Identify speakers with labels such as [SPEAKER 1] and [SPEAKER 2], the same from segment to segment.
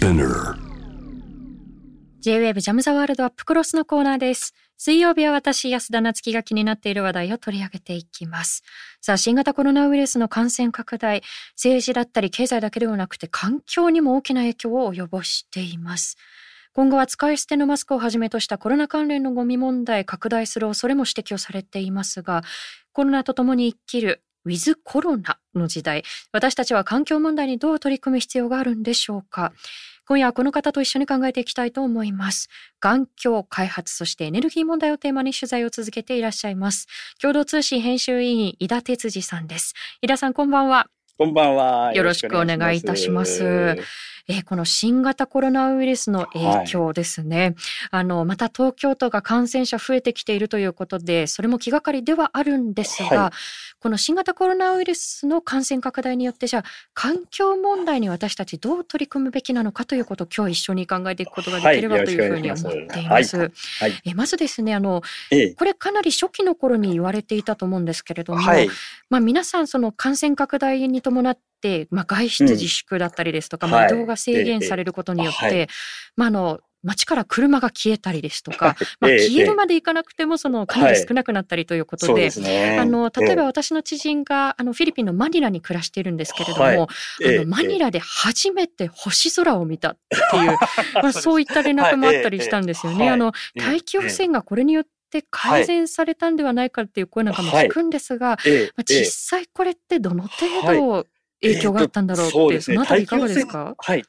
[SPEAKER 1] Spinner
[SPEAKER 2] J-Wave ジャムザワールドアップクロスのコーナーです。水曜日は私、安田なつきが気になっている話題を取り上げていきます。さあ、新型コロナウイルスの感染拡大、政治だったり経済だけではなくて環境にも大きな影響を及ぼしています。今後は使い捨てのマスクをはじめとしたコロナ関連のゴミ問題拡大する恐れも指摘をされていますが、コロナと共に生きるウィズコロナの時代、私たちは環境問題にどう取り組む必要があるんでしょうか？今夜はこの方と一緒に考えていきたいと思います。環境開発、そしてエネルギー問題をテーマに取材を続けていらっしゃいます。共同通信編集委員、井田哲司さんです。井田さん、こんばんは。
[SPEAKER 3] こんばんは。
[SPEAKER 2] よろしくお願いいたしますえーこの新型コロナウイルスの影響ですね。あの、また東京都が感染者増えてきているということで、それも気がかりではあるんですが、
[SPEAKER 3] は
[SPEAKER 2] この新型コロナウイルスの感染拡大によって、じゃあ、環境問題に私たちどう取り組むべきなのかということを今日一緒に考えていくことができれば
[SPEAKER 3] はい
[SPEAKER 2] というふうに思ってい
[SPEAKER 3] ま
[SPEAKER 2] ますす。
[SPEAKER 3] はい。
[SPEAKER 2] えまずですね、あの、
[SPEAKER 3] ええ。
[SPEAKER 2] これかなり初期の頃に言われていたと思うんですけれども、
[SPEAKER 3] はい。
[SPEAKER 2] まあ、皆さんその感染拡大に伴って、まあ、外出自粛だったりですとか、まあ、
[SPEAKER 3] はい
[SPEAKER 2] 移動が制限されることによって、
[SPEAKER 3] ええ
[SPEAKER 2] まあ、あの街から車が消えたりですとか、
[SPEAKER 3] はい。
[SPEAKER 2] まあ、
[SPEAKER 3] ええ
[SPEAKER 2] 消えるまでいかなくてもそのかなり少なくなったりということで。
[SPEAKER 3] そうですね。
[SPEAKER 2] あの例えば
[SPEAKER 3] え
[SPEAKER 2] 私の知人があのフィリピンのマニラに暮らしているんですけれども、
[SPEAKER 3] はい。
[SPEAKER 2] あ
[SPEAKER 3] ええ。
[SPEAKER 2] のマニラで初めて星空を見たっていう、まあ、そういった連絡もあったりしたんですよね。
[SPEAKER 3] はい。
[SPEAKER 2] あの
[SPEAKER 3] ええ
[SPEAKER 2] 大気汚染がこれによって改善されたんではないかっていう声なんかも聞くんですが、
[SPEAKER 3] ええ
[SPEAKER 2] まあ、
[SPEAKER 3] ええ
[SPEAKER 2] 実際これってどの程度影響があったんだろうって。
[SPEAKER 3] えーと
[SPEAKER 2] そのあたりいかがですか？
[SPEAKER 3] はい。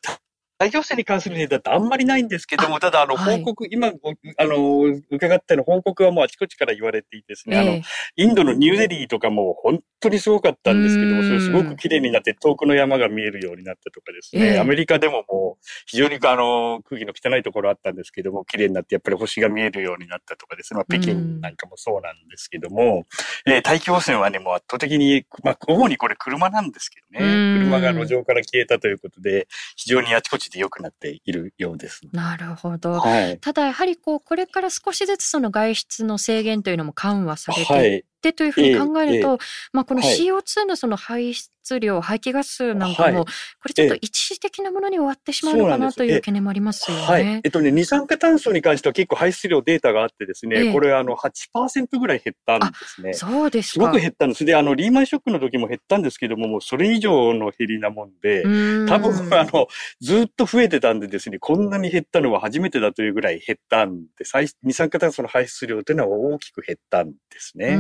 [SPEAKER 3] 大気汚染に関するデータってあんまりないんですけども、ただ、あの、
[SPEAKER 2] はい。
[SPEAKER 3] 報告、今、おあの、伺ったの報告はもうあちこちから言われていてですね、あの、
[SPEAKER 2] え
[SPEAKER 3] インドのニューデリーとかも本当にすごかったんですけども、
[SPEAKER 2] うん。
[SPEAKER 3] それすごく綺麗になって遠くの山が見えるようになったとかですね、
[SPEAKER 2] ええ。
[SPEAKER 3] アメリカでももう非常にあの空気の汚いところあったんですけども、綺麗になってやっぱり星が見えるようになったとかですね、まあ、北京なんかもそうなんですけども、えー大気汚染はね、もう圧倒的に、まあ、主にこれ車なんですけど
[SPEAKER 2] うん。
[SPEAKER 3] ね、車が路上から消えたということで、非常にあちこちで良くなっているようです。
[SPEAKER 2] なるほど。
[SPEAKER 3] はい。
[SPEAKER 2] ただやはりこうこれから少しずつその外出の制限というのも緩和されて。ってというふうに考える
[SPEAKER 3] ええ
[SPEAKER 2] と、まあこの
[SPEAKER 3] はい
[SPEAKER 2] CO2 のその排出量、排気ガスなんかも、
[SPEAKER 3] はい
[SPEAKER 2] これちょっと
[SPEAKER 3] ええ
[SPEAKER 2] 一時的なものに終わってしまうのかなという懸念もありますよ
[SPEAKER 3] はい。
[SPEAKER 2] ね
[SPEAKER 3] え。っとね、二酸化炭素に関しては結構排出量データがあってですね、
[SPEAKER 2] ええ
[SPEAKER 3] これあの8%ぐらい減ったんですね。
[SPEAKER 2] そうですか。
[SPEAKER 3] すごく減ったんです。で、あの、リーマンショックの時も減ったんですけども、もうそれ以上の減りなもんで、
[SPEAKER 2] 多
[SPEAKER 3] 多分、あの、ずっと増えてたんでですね、こんなに減ったのは初めてだというぐらい減ったんで、最二酸化炭素の排出量というのは大きく減ったんですね。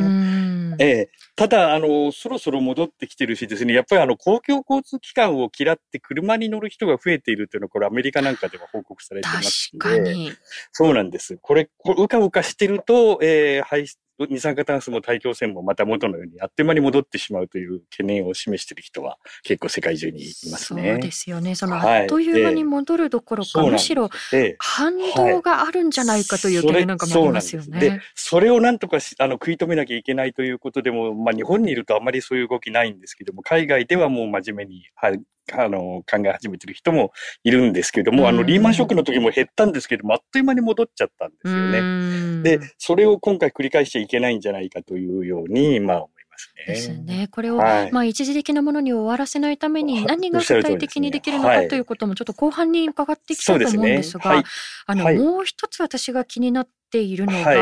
[SPEAKER 3] ええ、ただ、あの、そろそろ戻ってきてるしですね、やっぱりあの、公共交通機関を嫌って車に乗る人が増えているというのは、これアメリカなんかでも報告されてますので。
[SPEAKER 2] 確かに。
[SPEAKER 3] そうなんです。これ、こううかうかしてると、えー、排出、二酸化炭素も大気汚染もまた元のようにあっという間に戻ってしまうという懸念を示している人は結構世界中にいますね。
[SPEAKER 2] そうですよね。その
[SPEAKER 3] はい。
[SPEAKER 2] あっという間に戻るどころか、
[SPEAKER 3] そうなんです。
[SPEAKER 2] むしろ
[SPEAKER 3] ええ。
[SPEAKER 2] 反動があるんじゃないかという懸念なんかもありますよ
[SPEAKER 3] それそうなんでそれをなんとかしあの食い止めなきゃいけないということでも、まあ日本にいるとあまりそういう動きないんですけども、海外ではもう真面目に、はい、あの、考え始めてる人もいるんですけども、あの、
[SPEAKER 2] うん。
[SPEAKER 3] リーマンショックの時も減ったんですけども、あっという間に戻っちゃったんですよね。
[SPEAKER 2] ね
[SPEAKER 3] で、それを今回繰り返しちゃいけないんじゃないかというように、まあ思いますね。
[SPEAKER 2] ですね。これを、
[SPEAKER 3] はい。
[SPEAKER 2] まあ一時的なものに終わらせないために
[SPEAKER 3] はい
[SPEAKER 2] 何が具体的にできるの
[SPEAKER 3] はい
[SPEAKER 2] かということもちょっと後半に伺っていきたいと思うんですが、
[SPEAKER 3] はい。
[SPEAKER 2] あの、
[SPEAKER 3] はい
[SPEAKER 2] もう一つ私が気になっているのが、
[SPEAKER 3] はい。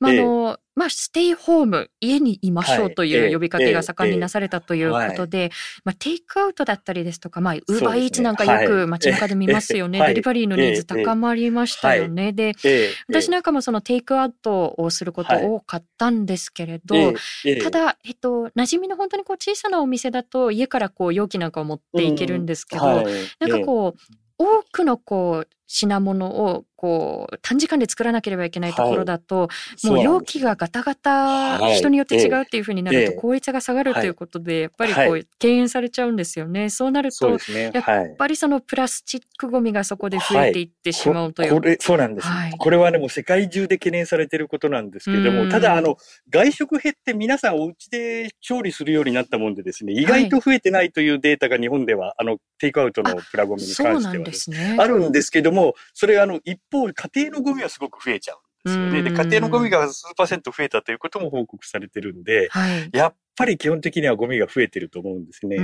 [SPEAKER 2] まああ
[SPEAKER 3] ええ。
[SPEAKER 2] の、まあステイホーム、家にいましょ
[SPEAKER 3] はい。
[SPEAKER 2] うという
[SPEAKER 3] ええ
[SPEAKER 2] 呼びかけが盛んになされたということで、まあテイクアウトだったりですとか、まあウーバーイーツなんかよ
[SPEAKER 3] はい。
[SPEAKER 2] く街中で見ますよね。
[SPEAKER 3] ええ
[SPEAKER 2] デリバリーのニーズ高まりましたよね。で、
[SPEAKER 3] ええ
[SPEAKER 2] 私なんかもそのテイクアウトをすること
[SPEAKER 3] はい。
[SPEAKER 2] 多かったんですけれど、ただ、えっと、馴染みの本当にこう小さなお店だと家からこう容器なんかを持っていけるんですけど、
[SPEAKER 3] はい。
[SPEAKER 2] なんかこう、多くのこう品物をこう短時間で作らなければいけないところだと、もう容器がガタガタ
[SPEAKER 3] はい。
[SPEAKER 2] 人によって違うっていうふうになると
[SPEAKER 3] ええ。
[SPEAKER 2] 効率が下がるということで、やっぱりこ
[SPEAKER 3] は
[SPEAKER 2] う敬遠されちゃうんですよね。そうなると。やっぱりそのプラスチックゴミがそこで増えていってしまうという。
[SPEAKER 3] これ、そうなんです。
[SPEAKER 2] はい。
[SPEAKER 3] これはね、もう世界中で懸念されていることなんですけれど
[SPEAKER 2] うん。
[SPEAKER 3] も、ただ、あの、外食減って皆さんお家で調理するようになったもんでですね、意外と増えてないというデータが日本では、あの、テイクアウトのプラゴミに関してはです
[SPEAKER 2] ですね。
[SPEAKER 3] あるんですけども、それあの、一方、家庭のゴミはすごく増えちゃう。ですよね。で、家庭のゴミが数パーセント増えたということも報告されてるんで、はい、やっぱり基本的にはゴミが増えてると思うんですね。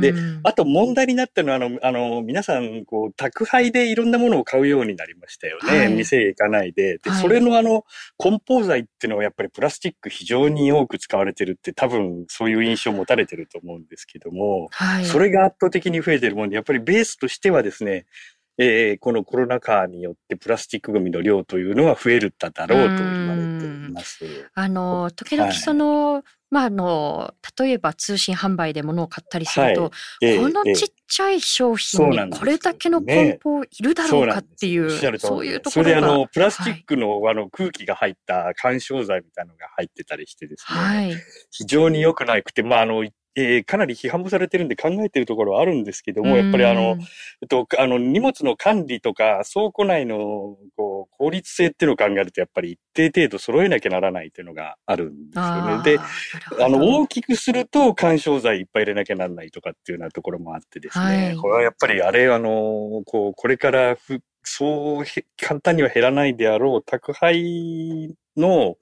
[SPEAKER 3] で、あと問題になったのは、あの、あの、皆さん、こう、宅配でいろんなものを買うようになりましたよね。はい、店へ行かないで。で、それのあの、梱包材っていうのはやっぱりプラスチック非常に多く使われてるって多分そういう印象を持たれてると思うんですけども、はい、それが圧倒的に増えてるもんで、やっぱりベースとしてはですね、えー、このコロナ禍によってプラスチックゴミの量というのは増えるっただろうと言われています。
[SPEAKER 2] あの、時々その、はい、まあ、あの、例えば通信販売で物を買ったりすると、はい。えー、このちっちゃい商品にこれだけの梱包いるだろうかっていう、そう、ね、そういうところが。
[SPEAKER 3] それであの、プラスチックの、はい、あの空気が入った干渉剤みたいなのが入ってたりしてですね、はい、非常に良くなくて、まあ、あの、えー、かなり批判もされてるんで考えてるところはあるんですけども、やっぱりあの、えっと、あの、荷物の管理とか倉庫内のこう効率性っていうのを考えると、やっぱり一定程度揃えなきゃならないっていうのがあるんですよね。で、あの、大きくすると干渉剤いっぱい入れなきゃならないとかっていうようなところもあってですね、はい、これはやっぱりあれ、あの、こう、これからふ、そう簡単には減らないであろう宅配の、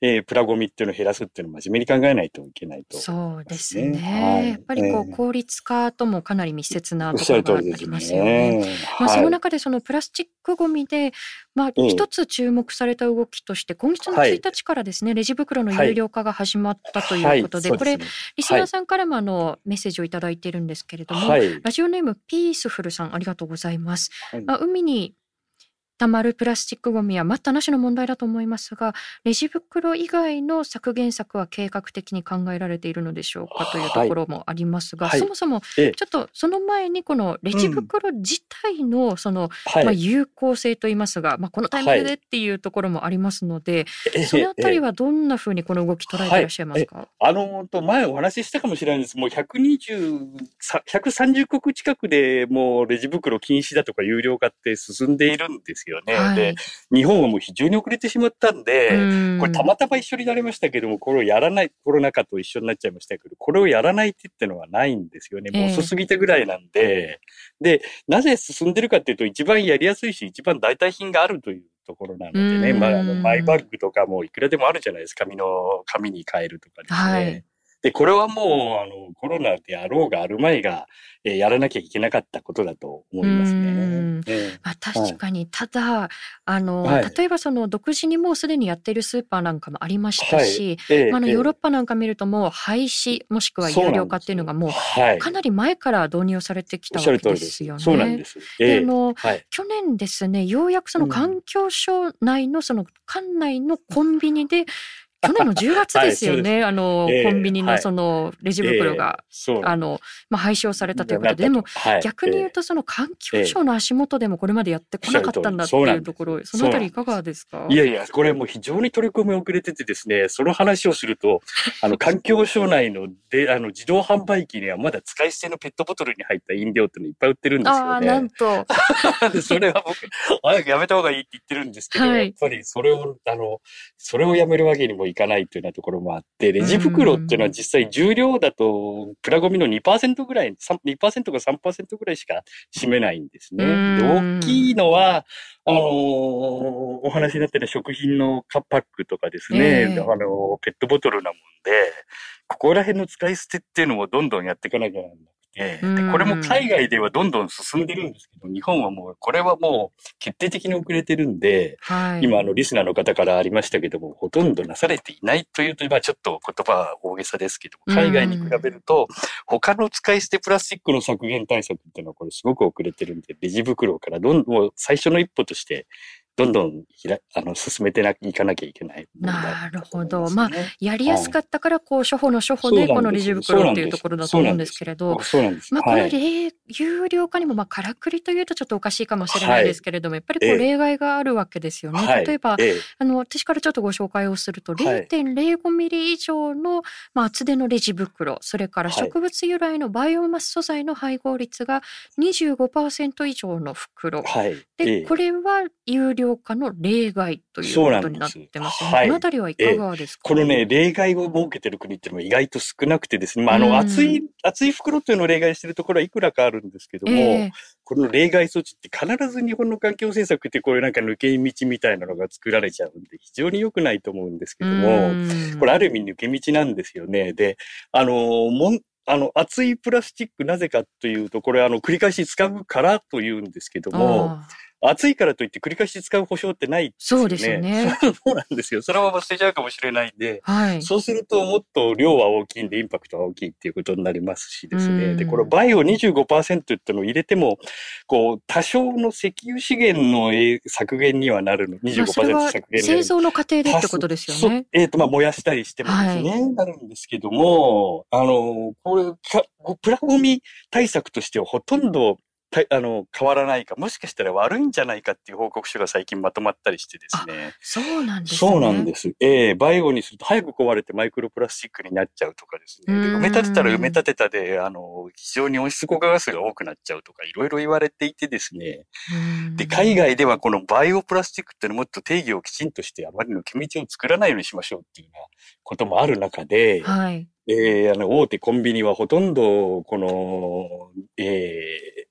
[SPEAKER 3] えー、プラゴミっていうのを減らすっていうのを真面目に考えないといけないと、
[SPEAKER 2] ね、そうですね。はい、やっぱりこう、効率化ともかなり密接なところがありますよね。ねまあ、その中でそのプラスチックゴミで、まあ、一つ注目された動きとして、今月の1日からですね、レジ袋の有料化が始まったということで、これ、リスナーさんからもあのメッセージをいただいているんですけれども、ラジオネームピースフルさん、ありがとうございます。まあ、海にたまるプラスチックごみは待ったなしの問題だと思いますが、レジ袋以外の削減策は計画的に考えられているのでしょうかというところもありますが、はい、そもそもちょっとその前にこのレジ袋自体のその、うん、まあ、有効性といいますが、まあ、このタイミングでっていうところもありますので、はい、そのあたりはどんなふうにこの動き捉えていらっしゃいますか、
[SPEAKER 3] あのと前お話ししたかもしれないんです。もう120、130国近くでもうレジ袋禁止だとか有料化って進んでいるんですよね。はい、で、日本はもう非常に遅れてしまったんで、ん。これたまたま一緒になりましたけども、これをやらない、コロナ禍と一緒になっちゃいましたけど、これをやらないって言ってのはないんですよね。もう遅すぎたぐらいなんで、えー、で、なぜ進んでるかっていうと、一番やりやすいし、一番代替品があるというところなのでね、まあ、あのマイバッグとかもいくらでもあるじゃないですか、紙の、紙に変えるとかですね。はいで、これはもう、あの、コロナであろうがある前が、えー、やらなきゃいけなかったことだと思いますね。
[SPEAKER 2] えまあ、確かに、はい、ただ、あの、はい、例えばその独自にもうすでにやっているスーパーなんかもありましたし、はい。えー、あの、ヨーロッパなんか見るともう廃止、もしくは有料化っていうのがもう、かなり前から導入されてきたわけですよね。
[SPEAKER 3] そうなんです。
[SPEAKER 2] えー、で、あの、去年ですね、ようやくその環境省内のその管内のコンビニで、去年の10月ですよね、はい、あの、えー、コンビニのそのレジ袋が、えー、あの、まあ、廃止をされたということで、でも、はい、逆に言うとその環境省の足元でもこれまでやってこなかったんだっていうところ、そのあたりいかがですか？
[SPEAKER 3] いやいや、これもう非常に取り組み遅れててですね、その話をすると、あの、環境省内ので、あの、自動販売機にはまだ使い捨てのペットボトルに入った飲料っていうのいっぱい売ってるんですよね。ああ、
[SPEAKER 2] なんと。
[SPEAKER 3] それは僕、早くやめた方がいいって言ってるんですけど、はい、やっぱりそれを、あの、それをやめるわけにもいかないというようなところもあって、レジ袋っていうのは実際重量だと、プラゴミの2%ぐらい、2%か3%ぐらいしか占めないんですね。大きいのは、あのー、お話になってる食品のカッパックとかですね、えー、あの、ペットボトルなもんで、ここら辺の使い捨てっていうのもどんどんやっていかなきゃならない。えー、で、これも海外ではどんどん進んでるんですけど、日本はもう、これはもう決定的に遅れてるんで、はい、今、あの、リスナーの方からありましたけども、ほとんどなされていないというと、今ちょっと言葉は大げさですけども、海外に比べると、他の使い捨てプラスチックの削減対策っていうのはこれすごく遅れてるんで、レジ袋からどんどん最初の一歩としてどんどんひらあの進めていかなきゃいけない、
[SPEAKER 2] ね、なるほど。まあ、やりやすかったから、こう、処方の処方で、このレジ袋っていうところだと思うんですけれど、まあ、この例、有料化にも、まあ、からくりというとちょっとおかしいかもしれないですけれども、はい、やっぱりこう、例外があるわけですよね。はい、例えば、あの、私からちょっとご紹介をすると、0.05ミリ以上の、まあ、厚手のレジ袋、それから植物由来のバイオマス素材の配合率が25%以上の袋。で、これは有料用化の例外ということになってますね。す。はい、このあたりはいかがですか、
[SPEAKER 3] このね、例外を設けてる国っていうのは意外と少なくてですね、まあ、あの、厚い、厚い袋っていうのを例外してるところはいくらかあるんですけども、えー、この例外措置って必ず日本の環境政策ってこういうなんか抜け道みたいなのが作られちゃうんで、非常に良くないと思うんですけども、これある意味抜け道なんですよね。で、あの、もん、あの、厚いプラスチックなぜかというと、これあの、繰り返し使うからというんですけども、暑いからといって繰り返し使う保証ってないですよね。そうですよね。そうなんですよ。そのまま捨てちゃうかもしれないんで、はい、そうするともっと量は大きいんでインパクトは大きいっていうことになりますしですね。で、これバイオ25%ってのを入れても、こう、多少の石油資源の削減にはなるの、25%削減
[SPEAKER 2] 製造の過程でってことですよね。
[SPEAKER 3] えっ、ー、と、まあ、燃やしたりしてもですね、はい、なるんですけども、あの、これ、プラゴミ対策としてはほとんどあの、変わらないか、もしかしたら悪いんじゃないかっていう報告書が最近まとまったりしてですね。
[SPEAKER 2] そうなんですね。
[SPEAKER 3] そうなんです。ええー、バイオにすると早く壊れてマイクロプラスチックになっちゃうとかですね。埋め立てたら埋め立てたで、あの、非常に温室効果ガスが多くなっちゃうとか、いろいろ言われていてですね。で、海外ではこのバイオプラスチックっていうのもっと定義をきちんとしてあまりの気道を作らないようにしましょうっていうようなこともある中で、はい。えー、あの、大手コンビニはほとんど、この、えー、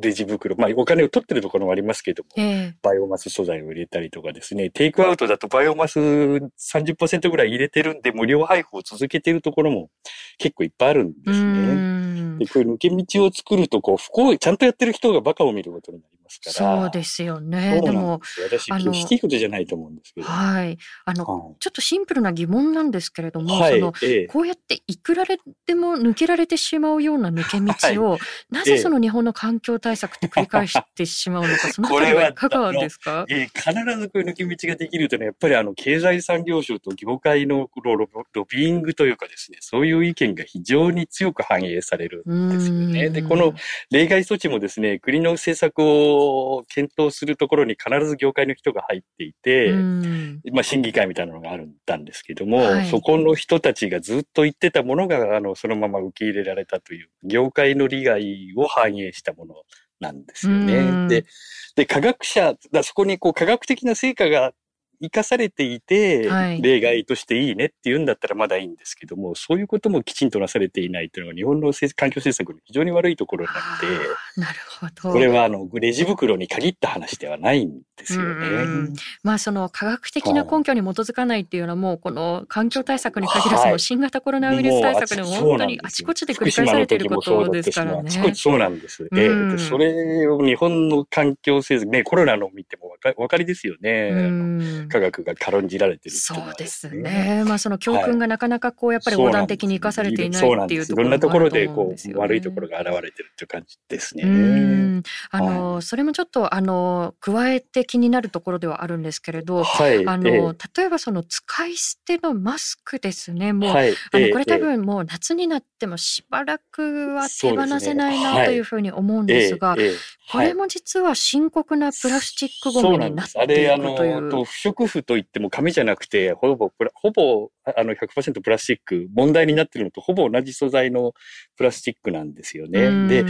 [SPEAKER 3] レジ袋、まあお金を取ってるところもありますけども、えー、バイオマス素材を入れたりとかですね、テイクアウトだとバイオマス30%ぐらい入れてるんで無料配布を続けてるところも結構いっぱいあるんですね。で、こういう抜け道を作ると、こう、不幸、ちゃんとやってる人がバカを見ることになりますから。
[SPEAKER 2] そうですよね。でも、
[SPEAKER 3] 私、決していいことじゃないと思うんですけど。
[SPEAKER 2] はい。あの、はい、ちょっとシンプルな疑問なんですけれども、はい、その、ええ、こうやっていくられても抜けられてしまうような抜け道を、はい、なぜその日本の環境対策って繰り返してしまうのか、そのあたりはいかがですか？
[SPEAKER 3] え必ずこういう抜け道ができるとね、やっぱりあの、経済産業省と業界のロロロビーングというかですね、そういう意見が非常に強く反映されるんですよね。で、この例外措置もですね、国の政策を検討するところに必ず業界の人が入っていて、まあ、審議会みたいなのがあるんだんですけども、はい、そこの人たちがずっと言ってたものが、あの、そのまま受け入れられたという、業界の利害を反映したものなんですよね。で、で、科学者、だそこにこう科学的な成果が生かされていて、はい、例外としていいねって言うんだったらまだいいんですけども、そういうこともきちんとなされていないというのが日本の環境政策の非常に悪いところなので、
[SPEAKER 2] なるほど。
[SPEAKER 3] これはあの、レジ袋に限った話ではないんですよね。
[SPEAKER 2] まあその科学的な根拠に基づかないっていうのはもうこの環境対策に限らずも新型コロナウイルス対策でも本当にあちこちで繰り返されていることですからね。あ
[SPEAKER 3] ちこちそうなんです。ええ、それを日本の環境政策、ね、コロナの見てもわかわかりですよね。科学が軽んじられてる、ね、
[SPEAKER 2] そうですね。まあその教訓がなかなかこうやっぱり横断的に生かされていないっていうところ
[SPEAKER 3] いろんなところでこう悪いところが現れてるっていう感じですね。
[SPEAKER 2] あの、はい、それもちょっとあの加えて気になるところではあるんですけれど、はい、あの、えー、例えばその使い捨てのマスクですね。もう、はい、あのこれ多分もう夏になってもしばらくは手放せないなというふうに思うんですが、すね。えーえー、これも実は深刻なプラスチックゴミになっているという。あれあの
[SPEAKER 3] 不織布といっても紙じゃなくてほぼほぼあの100%プラスチック。問題になってるのとほぼ同じ素材のプラスチックなんですよね。で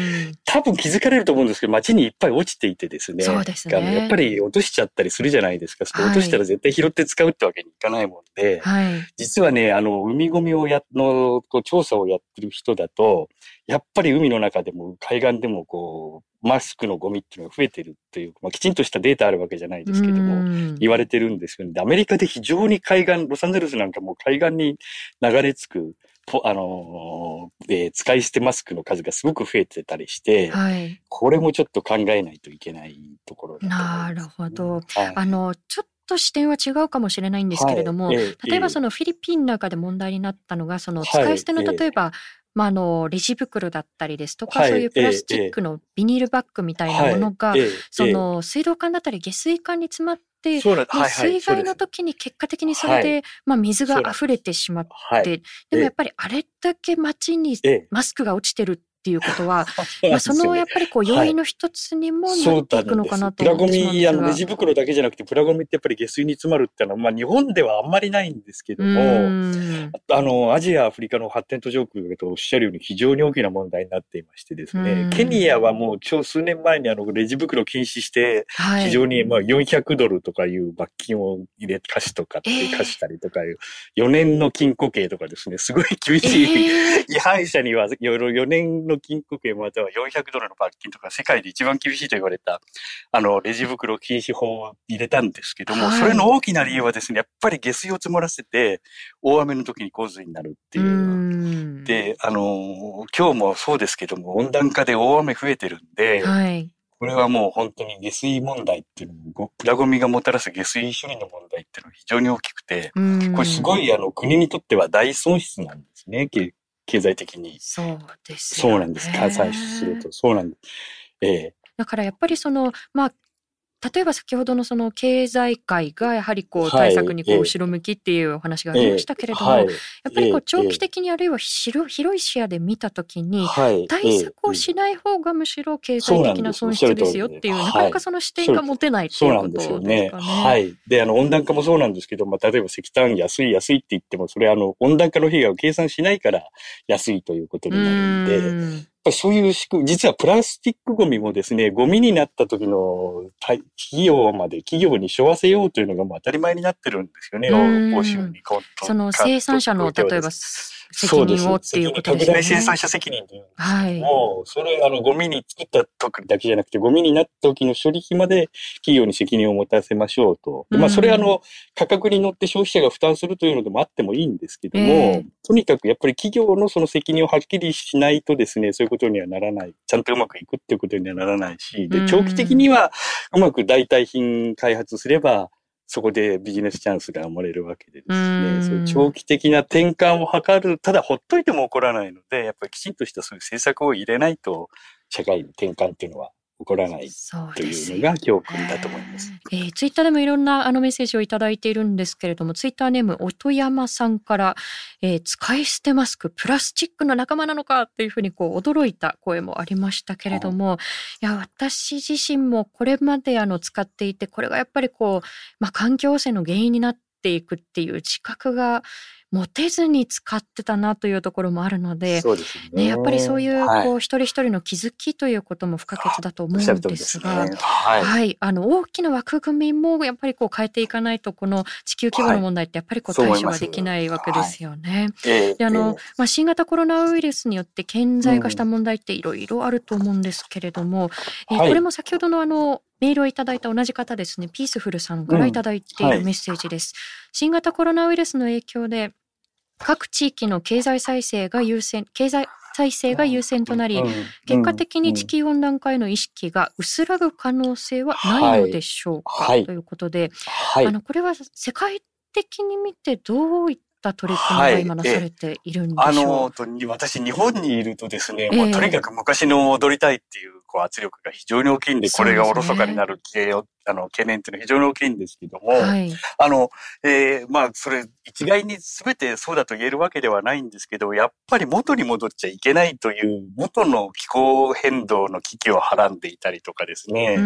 [SPEAKER 3] 多分気づかれると思うんですけど街にいっぱい落ちていてですね。
[SPEAKER 2] そうですね。
[SPEAKER 3] やっぱり落としちゃったりするじゃないですか。落としたら絶対拾って使うってわけにいかないもんで、はい、実はねあの海ゴミをやの調査をやってる人だとやっぱり海の中でも海岸でもこうマスクのゴミっていうのが増えてるっていう、まあ、きちんとしたデータあるわけじゃないですけども、言われてるんですよね。アメリカで非常に海岸、ロサンゼルスなんかも海岸に流れ着く、あのー、えー、使い捨てマスクの数がすごく増えてたりして、はい、これもちょっと考えないといけないところだと
[SPEAKER 2] なるほど。はい、あの、ちょっと視点は違うかもしれないんですけれども、はい、例えばそのフィリピンの中で問題になったのが、その使い捨ての例えば、まあ、あの、レジ袋だったりですとか、はい、そういうプラスチックのビニールバッグみたいなものが、はい、その水道管だったり下水管に詰まって、水害の時に結果的にそれで、まあ、水が溢れてしまって、でもやっぱりあれだけ街にマスクが落ちてるっっていうことは、まあ、そのやっぱりこう要因の一つにもなっていくのかなと
[SPEAKER 3] 思ってプラゴミ、あの、レジ袋だけじゃなくて、プラゴミってやっぱり下水に詰まるっていうのは、まあ、日本ではあんまりないんですけども、あの、アジア、アフリカの発展途上国とおっしゃるように非常に大きな問題になっていましてですね、ケニアはもう超数年前にあの、レジ袋禁止して、非常にまあ400ドルとかいう罰金を入れ、貸しとかって貸したりとかいう、4年の禁錮刑とかですね、すごい厳しい、違反者には4年の禁錮刑または400ドルの罰金とか世界で一番厳しいと言われた、あの、レジ袋禁止法を入れたんですけども、それの大きな理由はですね、やっぱり下水を積もらせて、大雨の時に洪水になるっていう。で、あの、今日もそうですけども、温暖化で大雨増えてるんで、はい、これはもう本当に下水問題っていうのも、プラゴミがもたらす下水処理の問題っていうのは非常に大きくて、これすごいあの国にとっては大損失なんですね、経済的に。
[SPEAKER 2] そうです、
[SPEAKER 3] ね、そうなんです。開催すると。そうなんです。ええ
[SPEAKER 2] だからやっぱりその、まあ、例えば先ほどのその経済界がやはりこう対策にこう後ろ向きっていうお話がありましたけれども、やっぱりこう長期的にあるいは広い視野で見たときに、対策をしない方がむしろ経済的な損失ですよっていう、なかなかその視点が持てないっていうことですかね。
[SPEAKER 3] はい。で、あの温暖化もそうなんですけど、まあ、例えば石炭安い安いって言っても、それあの温暖化の被害を計算しないから安いということになるんで、ぱりそういう仕組み、実はプラスチックゴミもですね、ゴミになった時の企業まで企業に背負わせようというのがもう当たり前になってるんですよね、欧州に。
[SPEAKER 2] その生産者の、例えば、責任をっていうことですね。
[SPEAKER 3] 拡大生産者責任というはい。もう、それ、あの、ゴミに作った時だけじゃなくて、ゴミになった時の処理費まで企業に責任を持たせましょうと。まあ、それあの、価格に乗って消費者が負担するというのでもあってもいいんですけども、えー、とにかくやっぱり企業のその責任をはっきりしないとですね、そういうことにはならない。ちゃんとうまくいくっていうことにはならないし、で、長期的にはうまく代替品開発すれば、そこでビジネスチャンスが生まれるわけでですね、そういう長期的な転換を図る、ただほっといても起こらないので、やっぱりきちんとしたそういう政策を入れないと、社会の転換っていうのは起こらないというのが教訓だと思います。す
[SPEAKER 2] えー、ツイッターでもいろんなあのメッセージをいただいているんですけれども、ツイッターネーム音山さんから、えー、使い捨てマスクプラスチックの仲間なのかというふうにこう驚いた声もありましたけれども、いや私自身もこれまであの使っていて、これがやっぱりこうまあ環境汚染の原因になっていくっていう自覚が持てずに使ってたなというところもあるので、
[SPEAKER 3] ね、
[SPEAKER 2] ねやっぱりそういう、こう、一人一人の気づきということも不可欠だと思うんですが、ね、はい、はい、あの、大きな枠組みもやっぱりこう変えていかないと、この地球規模の問題ってやっぱりこう対処ができないわけですよね。で、あの、まあ、新型コロナウイルスによって顕在化した問題っていろいろあると思うんですけれども、うん、えー、これも先ほどのあの、メールをいただいた同じ方ですね、ピースフルさんからいただいているメッセージです。うんはい、新型コロナウイルスの影響で、各地域の経済再生が優先、経済再生が優先となり、結果的に地球温暖化への意識が薄らぐ可能性はないのでしょうか、はい、ということで、はい、あのこれは世界的に見てどういった取り組みが今なされているんでしょう、はい、あ
[SPEAKER 3] の私日本にいるとですね、もうとにかく昔の戻りたいっていうこう圧力が非常に大きいんで、これがおろそかになる系を、あの、懸念っていうのは非常に大きいんですけども、はい、あの、えー、まあ、それ、一概に全てそうだと言えるわけではないんですけど、やっぱり元に戻っちゃいけないという、元の気候変動の危機をはらんでいたりとかですね、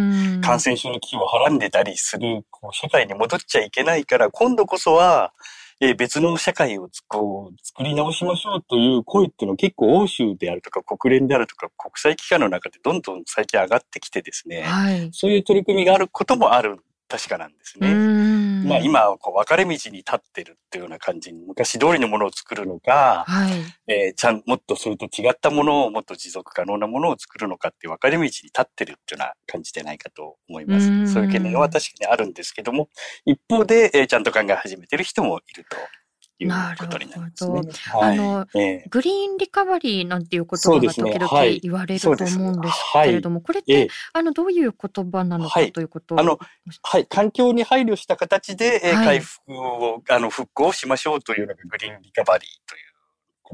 [SPEAKER 3] 感染症の危機をはらんでたりする、こう社会に戻っちゃいけないから、今度こそは、えー、別の社会をこう作り直しましょうという声っていうのは結構欧州であるとか国連であるとか国際機関の中でどんどん最近上がってきてですね、はい、そういう取り組みがあることもある確かなんですね。まあ今、こう分かれ道に立ってるっていうような感じに、昔通りのものを作るのか、はい、えー、ちゃん、もっとそれと違ったものを、もっと持続可能なものを作るのかって分かれ道に立ってるっていうような感じでないかと思います。そういう懸念は確かにあるんですけども、一方で、えー、ちゃんと考え始めてる人もいると。いうことになりますね。
[SPEAKER 2] あの、えー、グリーンリカバリーなんていう言葉が時々言われると思うんですけれども、これって、あの、どういう言葉なのかということを、
[SPEAKER 3] あの、はい、環境に配慮した形で、えー、回復を、あの、復興しましょうというのがグリーンリカバリーという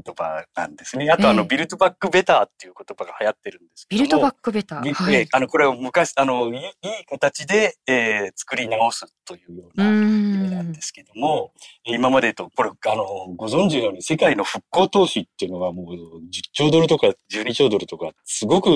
[SPEAKER 3] 言葉なんですね。あと、あの、ビルドバックベターっていう言葉が流行ってるんです
[SPEAKER 2] けどビルドバックベター。
[SPEAKER 3] はい、あの、これを昔、あの、いい形で、えー、作り直すというような意味なんですけども、今までと、これ、あの、ご存知のように世界の復興投資っていうのはもう10兆ドルとか12兆ドルとか、すごく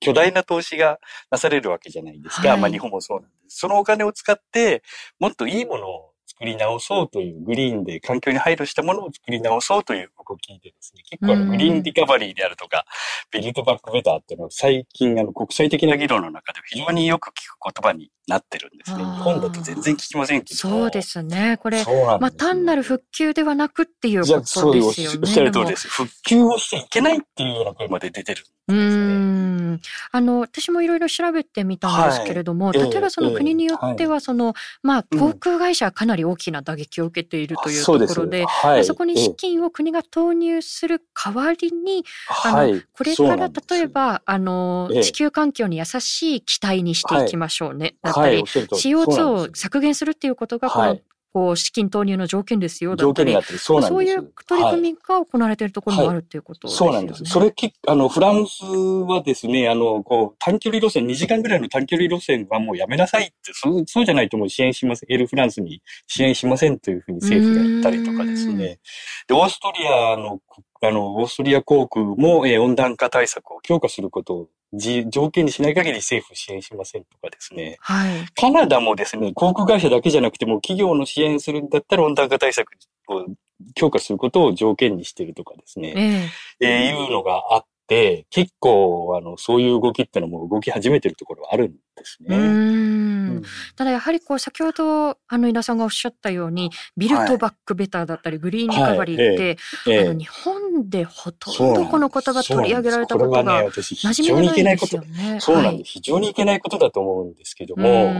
[SPEAKER 3] 巨大な投資がなされるわけじゃないですか。はい、まあ日本もそうなんです。そのお金を使って、もっといいものを作り直そうという、グリーンで環境に配慮したものを作り直そうという動きでですね、結構あのグリーンリカバリーであるとか、ビルドバックベターっていうのは最近あの国際的な議論の中で非常によく聞く言葉になってるんですね。日本だと全然聞きませんけど。
[SPEAKER 2] そうですね。これ、まあ単なる復旧ではなくっていうことですよね。そう
[SPEAKER 3] おっしゃる通りです。復旧をしちゃいけないっていうような声まで出てるんですね。うん。
[SPEAKER 2] あの、私もいろいろ調べてみたんですけれども、はい、例えばその国によっては、その、まあ、航空会社はかなり大きな打撃を受けているというところで、そそこに資金を国が投入する代わりに、あの、これから例えば、あの、地球環境に優しい機体にしていきましょうね。だったり、CO2 を削減するっていうことが、このこう資金投入の条件ですよだったり、そうそういう取り組みが行われているところもあるっていうことですよね、はいはい、そうなんです。
[SPEAKER 3] それき、あの、フランスはですね、あの、こう、短距離路線、2時間ぐらいの短距離路線はもうやめなさいって、そうそうじゃないともう支援しません、エルフランスに支援しませんというふうに政府が言ったりとかですね。で、オーストリアの、あの、オーストリア航空も、えー、温暖化対策を強化することを条件にしない限り政府支援しませんとかですね。はい。カナダもですね、航空会社だけじゃなくても企業の支援するんだったら温暖化対策を強化することを条件にしてるとかですね。えー、えー、いうのがあって、結構、あの、そういう動きってのも動き始めてるところはあるんですね。うん。
[SPEAKER 2] ただやはりこう先ほどあの井田さんがおっしゃったようにビルトバックベターだったり、グリーンリカバリーって、はい、あの日本でほとんどこの言葉取り上げられたことが馴染みがないですよね。
[SPEAKER 3] そうなんです。非常にいけないことだと思うんですけども、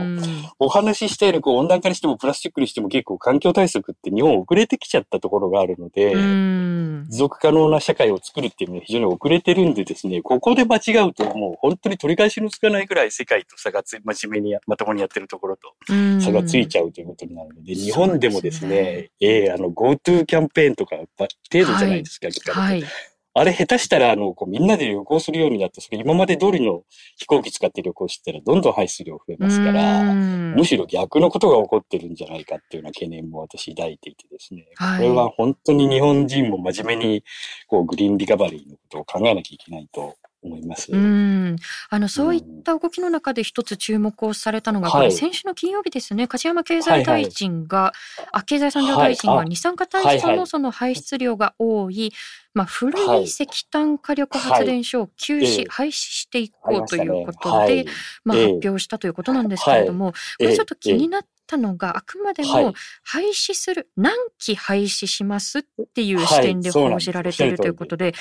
[SPEAKER 3] お話ししたようにこう温暖化にしてもプラスチックにしても結構環境対策って日本遅れてきちゃったところがあるので、持続可能な社会を作るっていうのは非常に遅れてるんでですね、ここで間違うともう本当に取り返しのつかないぐらい世界と差がつ真面目にまともにやってるところと。差がついちゃうということになるので、日本でもですね、ねええー、あの GoTo キャンペーンとか程度じゃないですか、はい、あれ下手したら、あの、こうみんなで旅行するようになって、それ今まで通りの飛行機使って旅行してたら、どんどん排出量増えますから、むしろ逆のことが起こってるんじゃないかっていうような懸念も私抱いていてですね、はい、これは本当に日本人も真面目に、こう、グリーンリカバリーのことを考えなきゃいけないと思います。う
[SPEAKER 2] ん。あの、そういった動きの中で一つ注目をされたのが、これ先週の金曜日ですね、梶山経済大臣が、はいはい、あ、経済産業大臣が二酸化炭素のその排出量が多い、まあ、古い石炭火力発電所を休止、廃止していこうということで、まあ、発表したということなんですけれども、これちょっと気になったのが、あくまでも廃止する、何期廃止しますっていう視点で報じられているということで、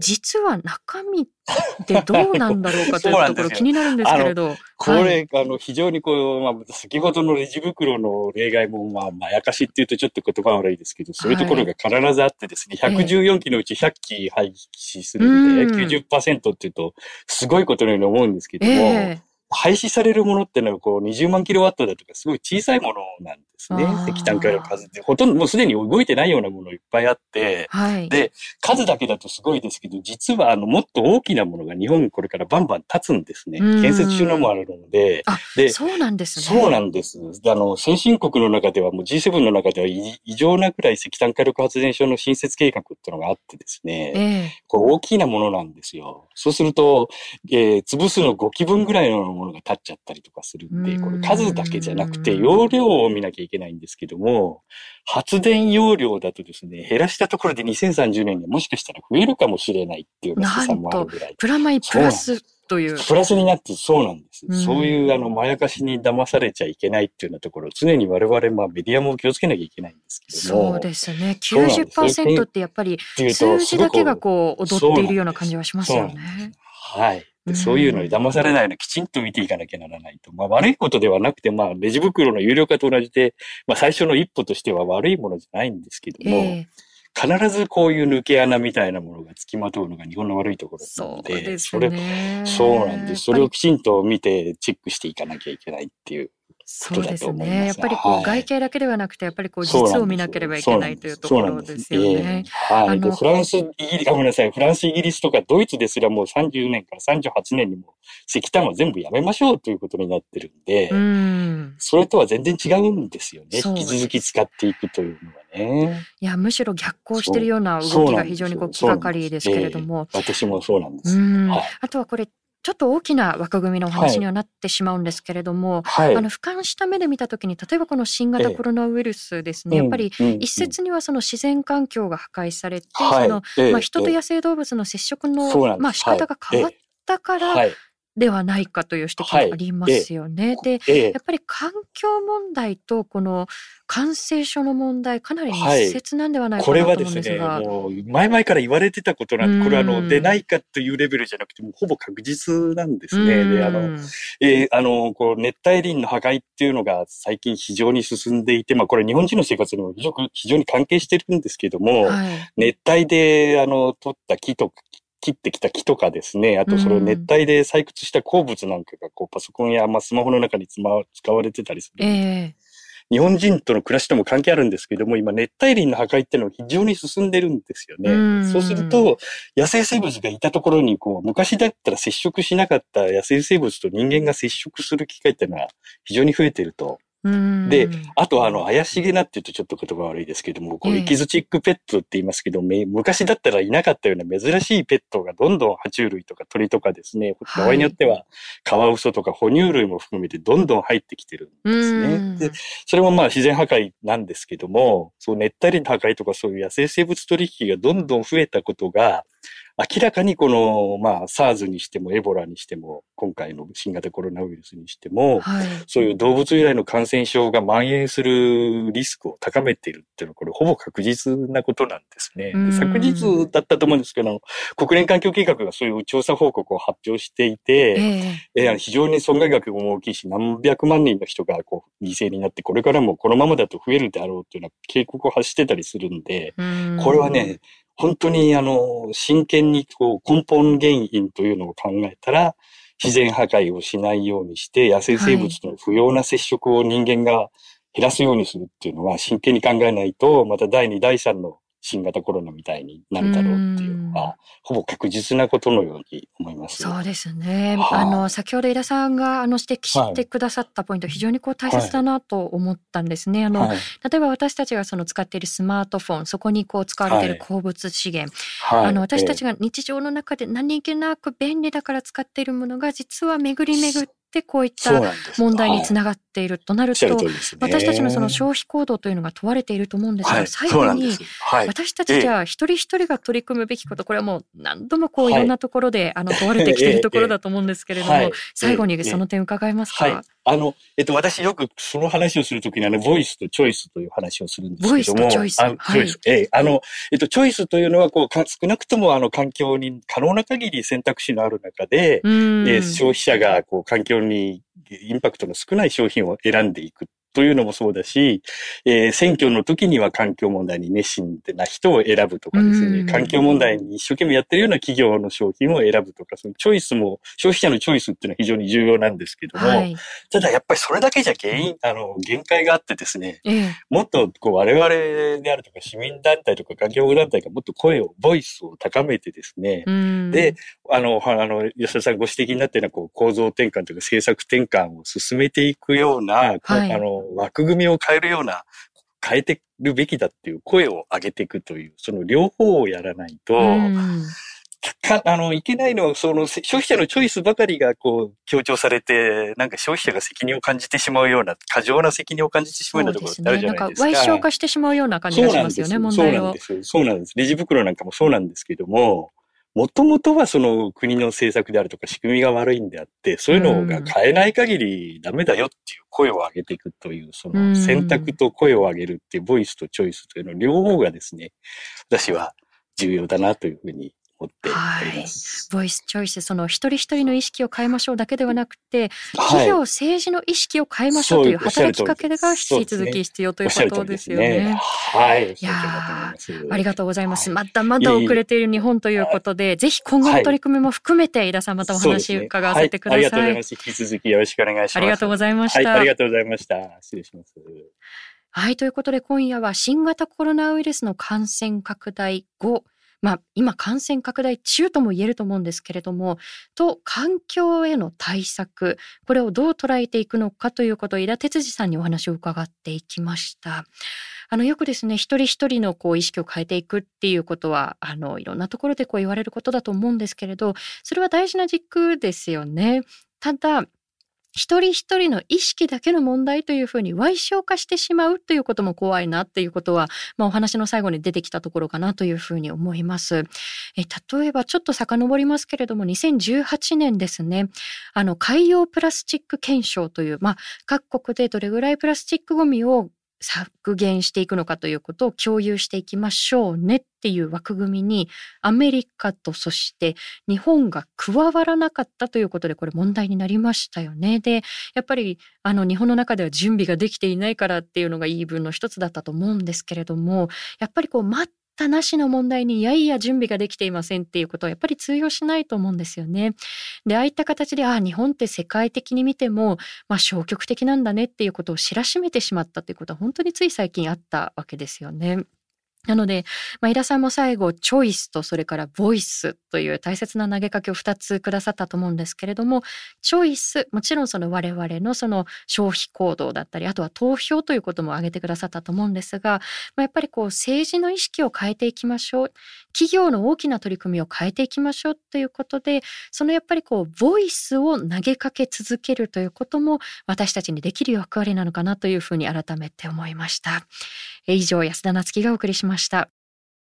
[SPEAKER 2] 実は中身ってどうなんだろうかというところ 気になるんですけれど。
[SPEAKER 3] これ、あの、非常にこう、まあ、先ほどのレジ袋の例外も、まあ、まやかしっていうとちょっと言葉悪いですけど、そういうところが必ずあってですね、114機のうち100機廃棄するんで、90%っていうと、すごいことのように思うんですけども、廃止されるものってのはこう20万キロワットだとかすごい小さいものなんですね。石炭火力数って。ほとんどもうすでに動いてないようなものいっぱいあって、はい、で、数だけだとすごいですけど、実はあのもっと大きなものが日本これからバンバン立つんですね。建設中のもあるので。
[SPEAKER 2] で、そうなんですね。
[SPEAKER 3] そうなんです。あの、先進国の中ではもう G7 の中では異常なくらい石炭火力発電所の新設計画っていうのがあってですね、えー、これ大きなものなんですよ。そうすると、えー、潰すの5基分ぐらいのものが立っちゃったりとかするんで、これ数だけじゃなくて容量を見なきゃいけないんですけども、発電容量だとですね、減らしたところで2030年にはもしかしたら増えるかもしれないっていう試算もあるぐらい。
[SPEAKER 2] プラマイプラスという。
[SPEAKER 3] プラスになってそうなんです。うそういうあの、まやかしに騙されちゃいけないっていうようなところ、常に我々、まあメディアも気をつけなきゃいけないんですけど
[SPEAKER 2] も。そうですね。90%ってやっぱり数字だけがこう踊っているような感じはしますよね。
[SPEAKER 3] はい。でそういうのに騙されないようにきちんと見ていかなきゃならないと。まあ悪いことではなくて、まあレジ袋の有料化と同じで、まあ最初の一歩としては悪いものじゃないんですけども、えー、必ずこういう抜け穴みたいなものが付きまとうのが日本の悪いところなので、そ、ね、れ、そうなんです。それをきちんと見てチェックしていかなきゃいけないっていう
[SPEAKER 2] そうですね。やっぱりこう、外形だけではなくて、やっぱりこう実を見なければいけないというところですよね。
[SPEAKER 3] はい。フランス、イギリス、ごめんなさい。フランス、イギリスとかドイツですらもう30年から38年にも石炭は全部やめましょうということになってるんで、うんそれとは全然違うんですよね。引き続き使っていくというのはね。
[SPEAKER 2] いや、むしろ逆行してるような動きが非常にこう気がかりですけれども。
[SPEAKER 3] えー、私もそうなんです。はい、
[SPEAKER 2] あとはこれ、ちょっと大きな枠組みのお話にはなってしまうんですけれども、はい、あの俯瞰した目で見たときに例えばこの新型コロナウイルスですね、ええ、やっぱり一説にはその自然環境が破壊されて、そのまあ、人と野生動物の接触の、まあ、仕方が変わったから、ではないかという指摘がありますよね。はい、で、やっぱり環境問題とこの感染症の問題、かなり密接なんではないかなと思うんですが。
[SPEAKER 3] はい、これはですね、もう前々から言われてたことなんで、これはあの、出ないかというレベルじゃなくて、もほぼ確実なんですね。で、あの、えー、あの、こう、熱帯林の破壊っていうのが最近非常に進んでいて、まあこれ日本人の生活にも非常非常に関係してるんですけども、はい、熱帯で、あの、取った木と切ってきた木とかですね、あとそれを熱帯で採掘した鉱物なんかがこうパソコンやまあスマホの中に使われてたりする。えー日本人との暮らしとも関係あるんですけども、今熱帯林の破壊っていうのは非常に進んでるんですよね。そうすると、野生生物がいたところに、こう、昔だったら接触しなかった野生生物と人間が接触する機会っていうのは非常に増えてるとで、あとあの、怪しげなって言うとちょっと言葉悪いですけども、こう、エキゾチックペットって言いますけど、え昔だったらいなかったような珍しいペットがどんどん爬虫類とか鳥とかですね、場合によってはカワウソとか哺乳類も含めてどんどん入ってきてるんですね。で、それもまあ自然破壊なんですけども、そう熱帯林の破壊とかそういう野生生物取引がどんどん増えたことが、明らかにこの、まあ、SARS にしてもエボラにしても、今回の新型コロナウイルスにしても、はい、そういう動物由来の感染症が蔓延するリスクを高めているっていうのは、これほぼ確実なことなんですね。昨日だったと思うんですけど、国連環境計画がそういう調査報告を発表していて、えー、えー、非常に損害額も大きいし、何百万人の人がこう犠牲になって、これからもこのままだと増えるであろうというような警告を発してたりするんで、これはね、本当にあの、真剣にこう根本原因というのを考えたら、自然破壊をしないようにして、野生生物との不要な接触を人間が減らすようにするっていうのは真剣に考えないと、また第2、第3の新型コロナみたいになるだろうっていうのは、ほぼ確実なことのように思います。
[SPEAKER 2] そうですね。はあ、あの、先ほど井田さんがあの指摘してくださったポイント、はい、非常にこう大切だなと思ったんですね。あの、はい、例えば私たちがその使っているスマートフォン、そこにこう使われている鉱物資源、あの、私たちが日常の中で何気なく便利だから使っているものが、実は巡り巡って、こういった問題につながっているとなると、私たちのその消費行動というのが問われていると思うんですが、最後に、私たちじゃあ一人一人が取り組むべきこと、これはもう何度もこういろんなところであの問われてきているところだと思うんですけれども、最後にその点伺えますか、
[SPEAKER 3] あの、えっと、私よくその話をするときにあの、ボイスとチョイスという話をするんですけども。ボイス
[SPEAKER 2] とチョイス。
[SPEAKER 3] あチョイス。ええ、あの、えっと、チョイスというのは、こう、少なくともあの、環境に可能な限り選択肢のある中で、えー、消費者が、こう、環境にインパクトの少ない商品を選んでいくというのもそうだし、えー、選挙の時には環境問題に熱心な人を選ぶとかですね、環境問題に一生懸命やってるような企業の商品を選ぶとか、そのチョイスも、消費者のチョイスっていうのは非常に重要なんですけども、はい、ただやっぱりそれだけじゃ原因、あの、限界があってですね、えもっとこう我々であるとか市民団体とか環境団体がもっと声を、ボイスを高めてですね、で、あの、あの、吉田さんご指摘になったようなこう構造転換というか政策転換を進めていくような、はい、あの、枠組みを変えるような、変えてるべきだっていう声を上げていくという、その両方をやらないと、か、あの、いけないのは、その、消費者のチョイスばかりが、こう、強調されて、なんか消費者が責任を感じてしまうような、過剰な責任を感じてしまうようなところってあるじゃないですか。
[SPEAKER 2] ですね、なんか、賠償化してしまうような感じがしますよね、問題を。
[SPEAKER 3] そうなんです。そうなんです。レジ袋なんかもそうなんですけども、もともとはその国の政策であるとか仕組みが悪いんであって、そういうのが変えない限りダメだよっていう声を上げていくという、その選択と声を上げるっていうボイスとチョイスというの両方がですね、私は重要だなというふうに思っております。
[SPEAKER 2] はい、ボイスチョイス、その一人一人の意識を変えましょうだけではなくて、企業、政治の意識を変えましょうという働きかけが引き続き必要ということですよね。ね
[SPEAKER 3] はい。い
[SPEAKER 2] やありがとうございます。まだまだ遅れている日本ということで、ぜひ今後の取り組みも含めて、井田さんまたお話伺わせてください。あり
[SPEAKER 3] がとうございます。引き続きよろしくお願いします。あ
[SPEAKER 2] りがとうございました。
[SPEAKER 3] ありがとうございました。失礼します。
[SPEAKER 2] はい、ということで今夜は新型コロナウイルスの感染拡大後、まあ、今感染拡大中とも言えると思うんですけれども、と環境への対策、これをどう捉えていくのかということを井田哲司さんにお話を伺っていきました。あのよくですね一人一人のこう意識を変えていくっていうことはあのいろんなところでこう言われることだと思うんですけれどそれは大事な軸ですよね。ただ一人一人の意識だけの問題というふうに歪小化してしまうということも怖いなっていうことは、まあ、お話の最後に出てきたところかなというふうに思います。え例えばちょっと遡りますけれども2018年ですねあの海洋プラスチック検証という、まあ、各国でどれぐらいプラスチックごみを削減していくのかということを共有していきましょうねっていう枠組みにアメリカとそして日本が加わらなかったということでこれ問題になりましたよね。でやっぱりあの日本の中では準備ができていないからっていうのが言い分の一つだったと思うんですけれどもやっぱりこう待ったなしの問題にいやいや準備ができていませんっていうことはやっぱり通用しないと思うんですよね。でああいった形でああ日本って世界的に見ても、まあ、消極的なんだねっていうことを知らしめてしまったっていうことは本当につい最近あったわけですよね。なので、まあ、井田さんも最後、チョイスとそれからボイスという大切な投げかけを2つくださったと思うんですけれども、チョイス、もちろんその我々のその消費行動だったり、あとは投票ということも挙げてくださったと思うんですが、まあ、やっぱりこう政治の意識を変えていきましょう。企業の大きな取り組みを変えていきましょうということで、そのやっぱりこう、ボイスを投げかけ続けるということも私たちにできる役割なのかなというふうに改めて思いました。以上、安田なつきがお送りしましたました。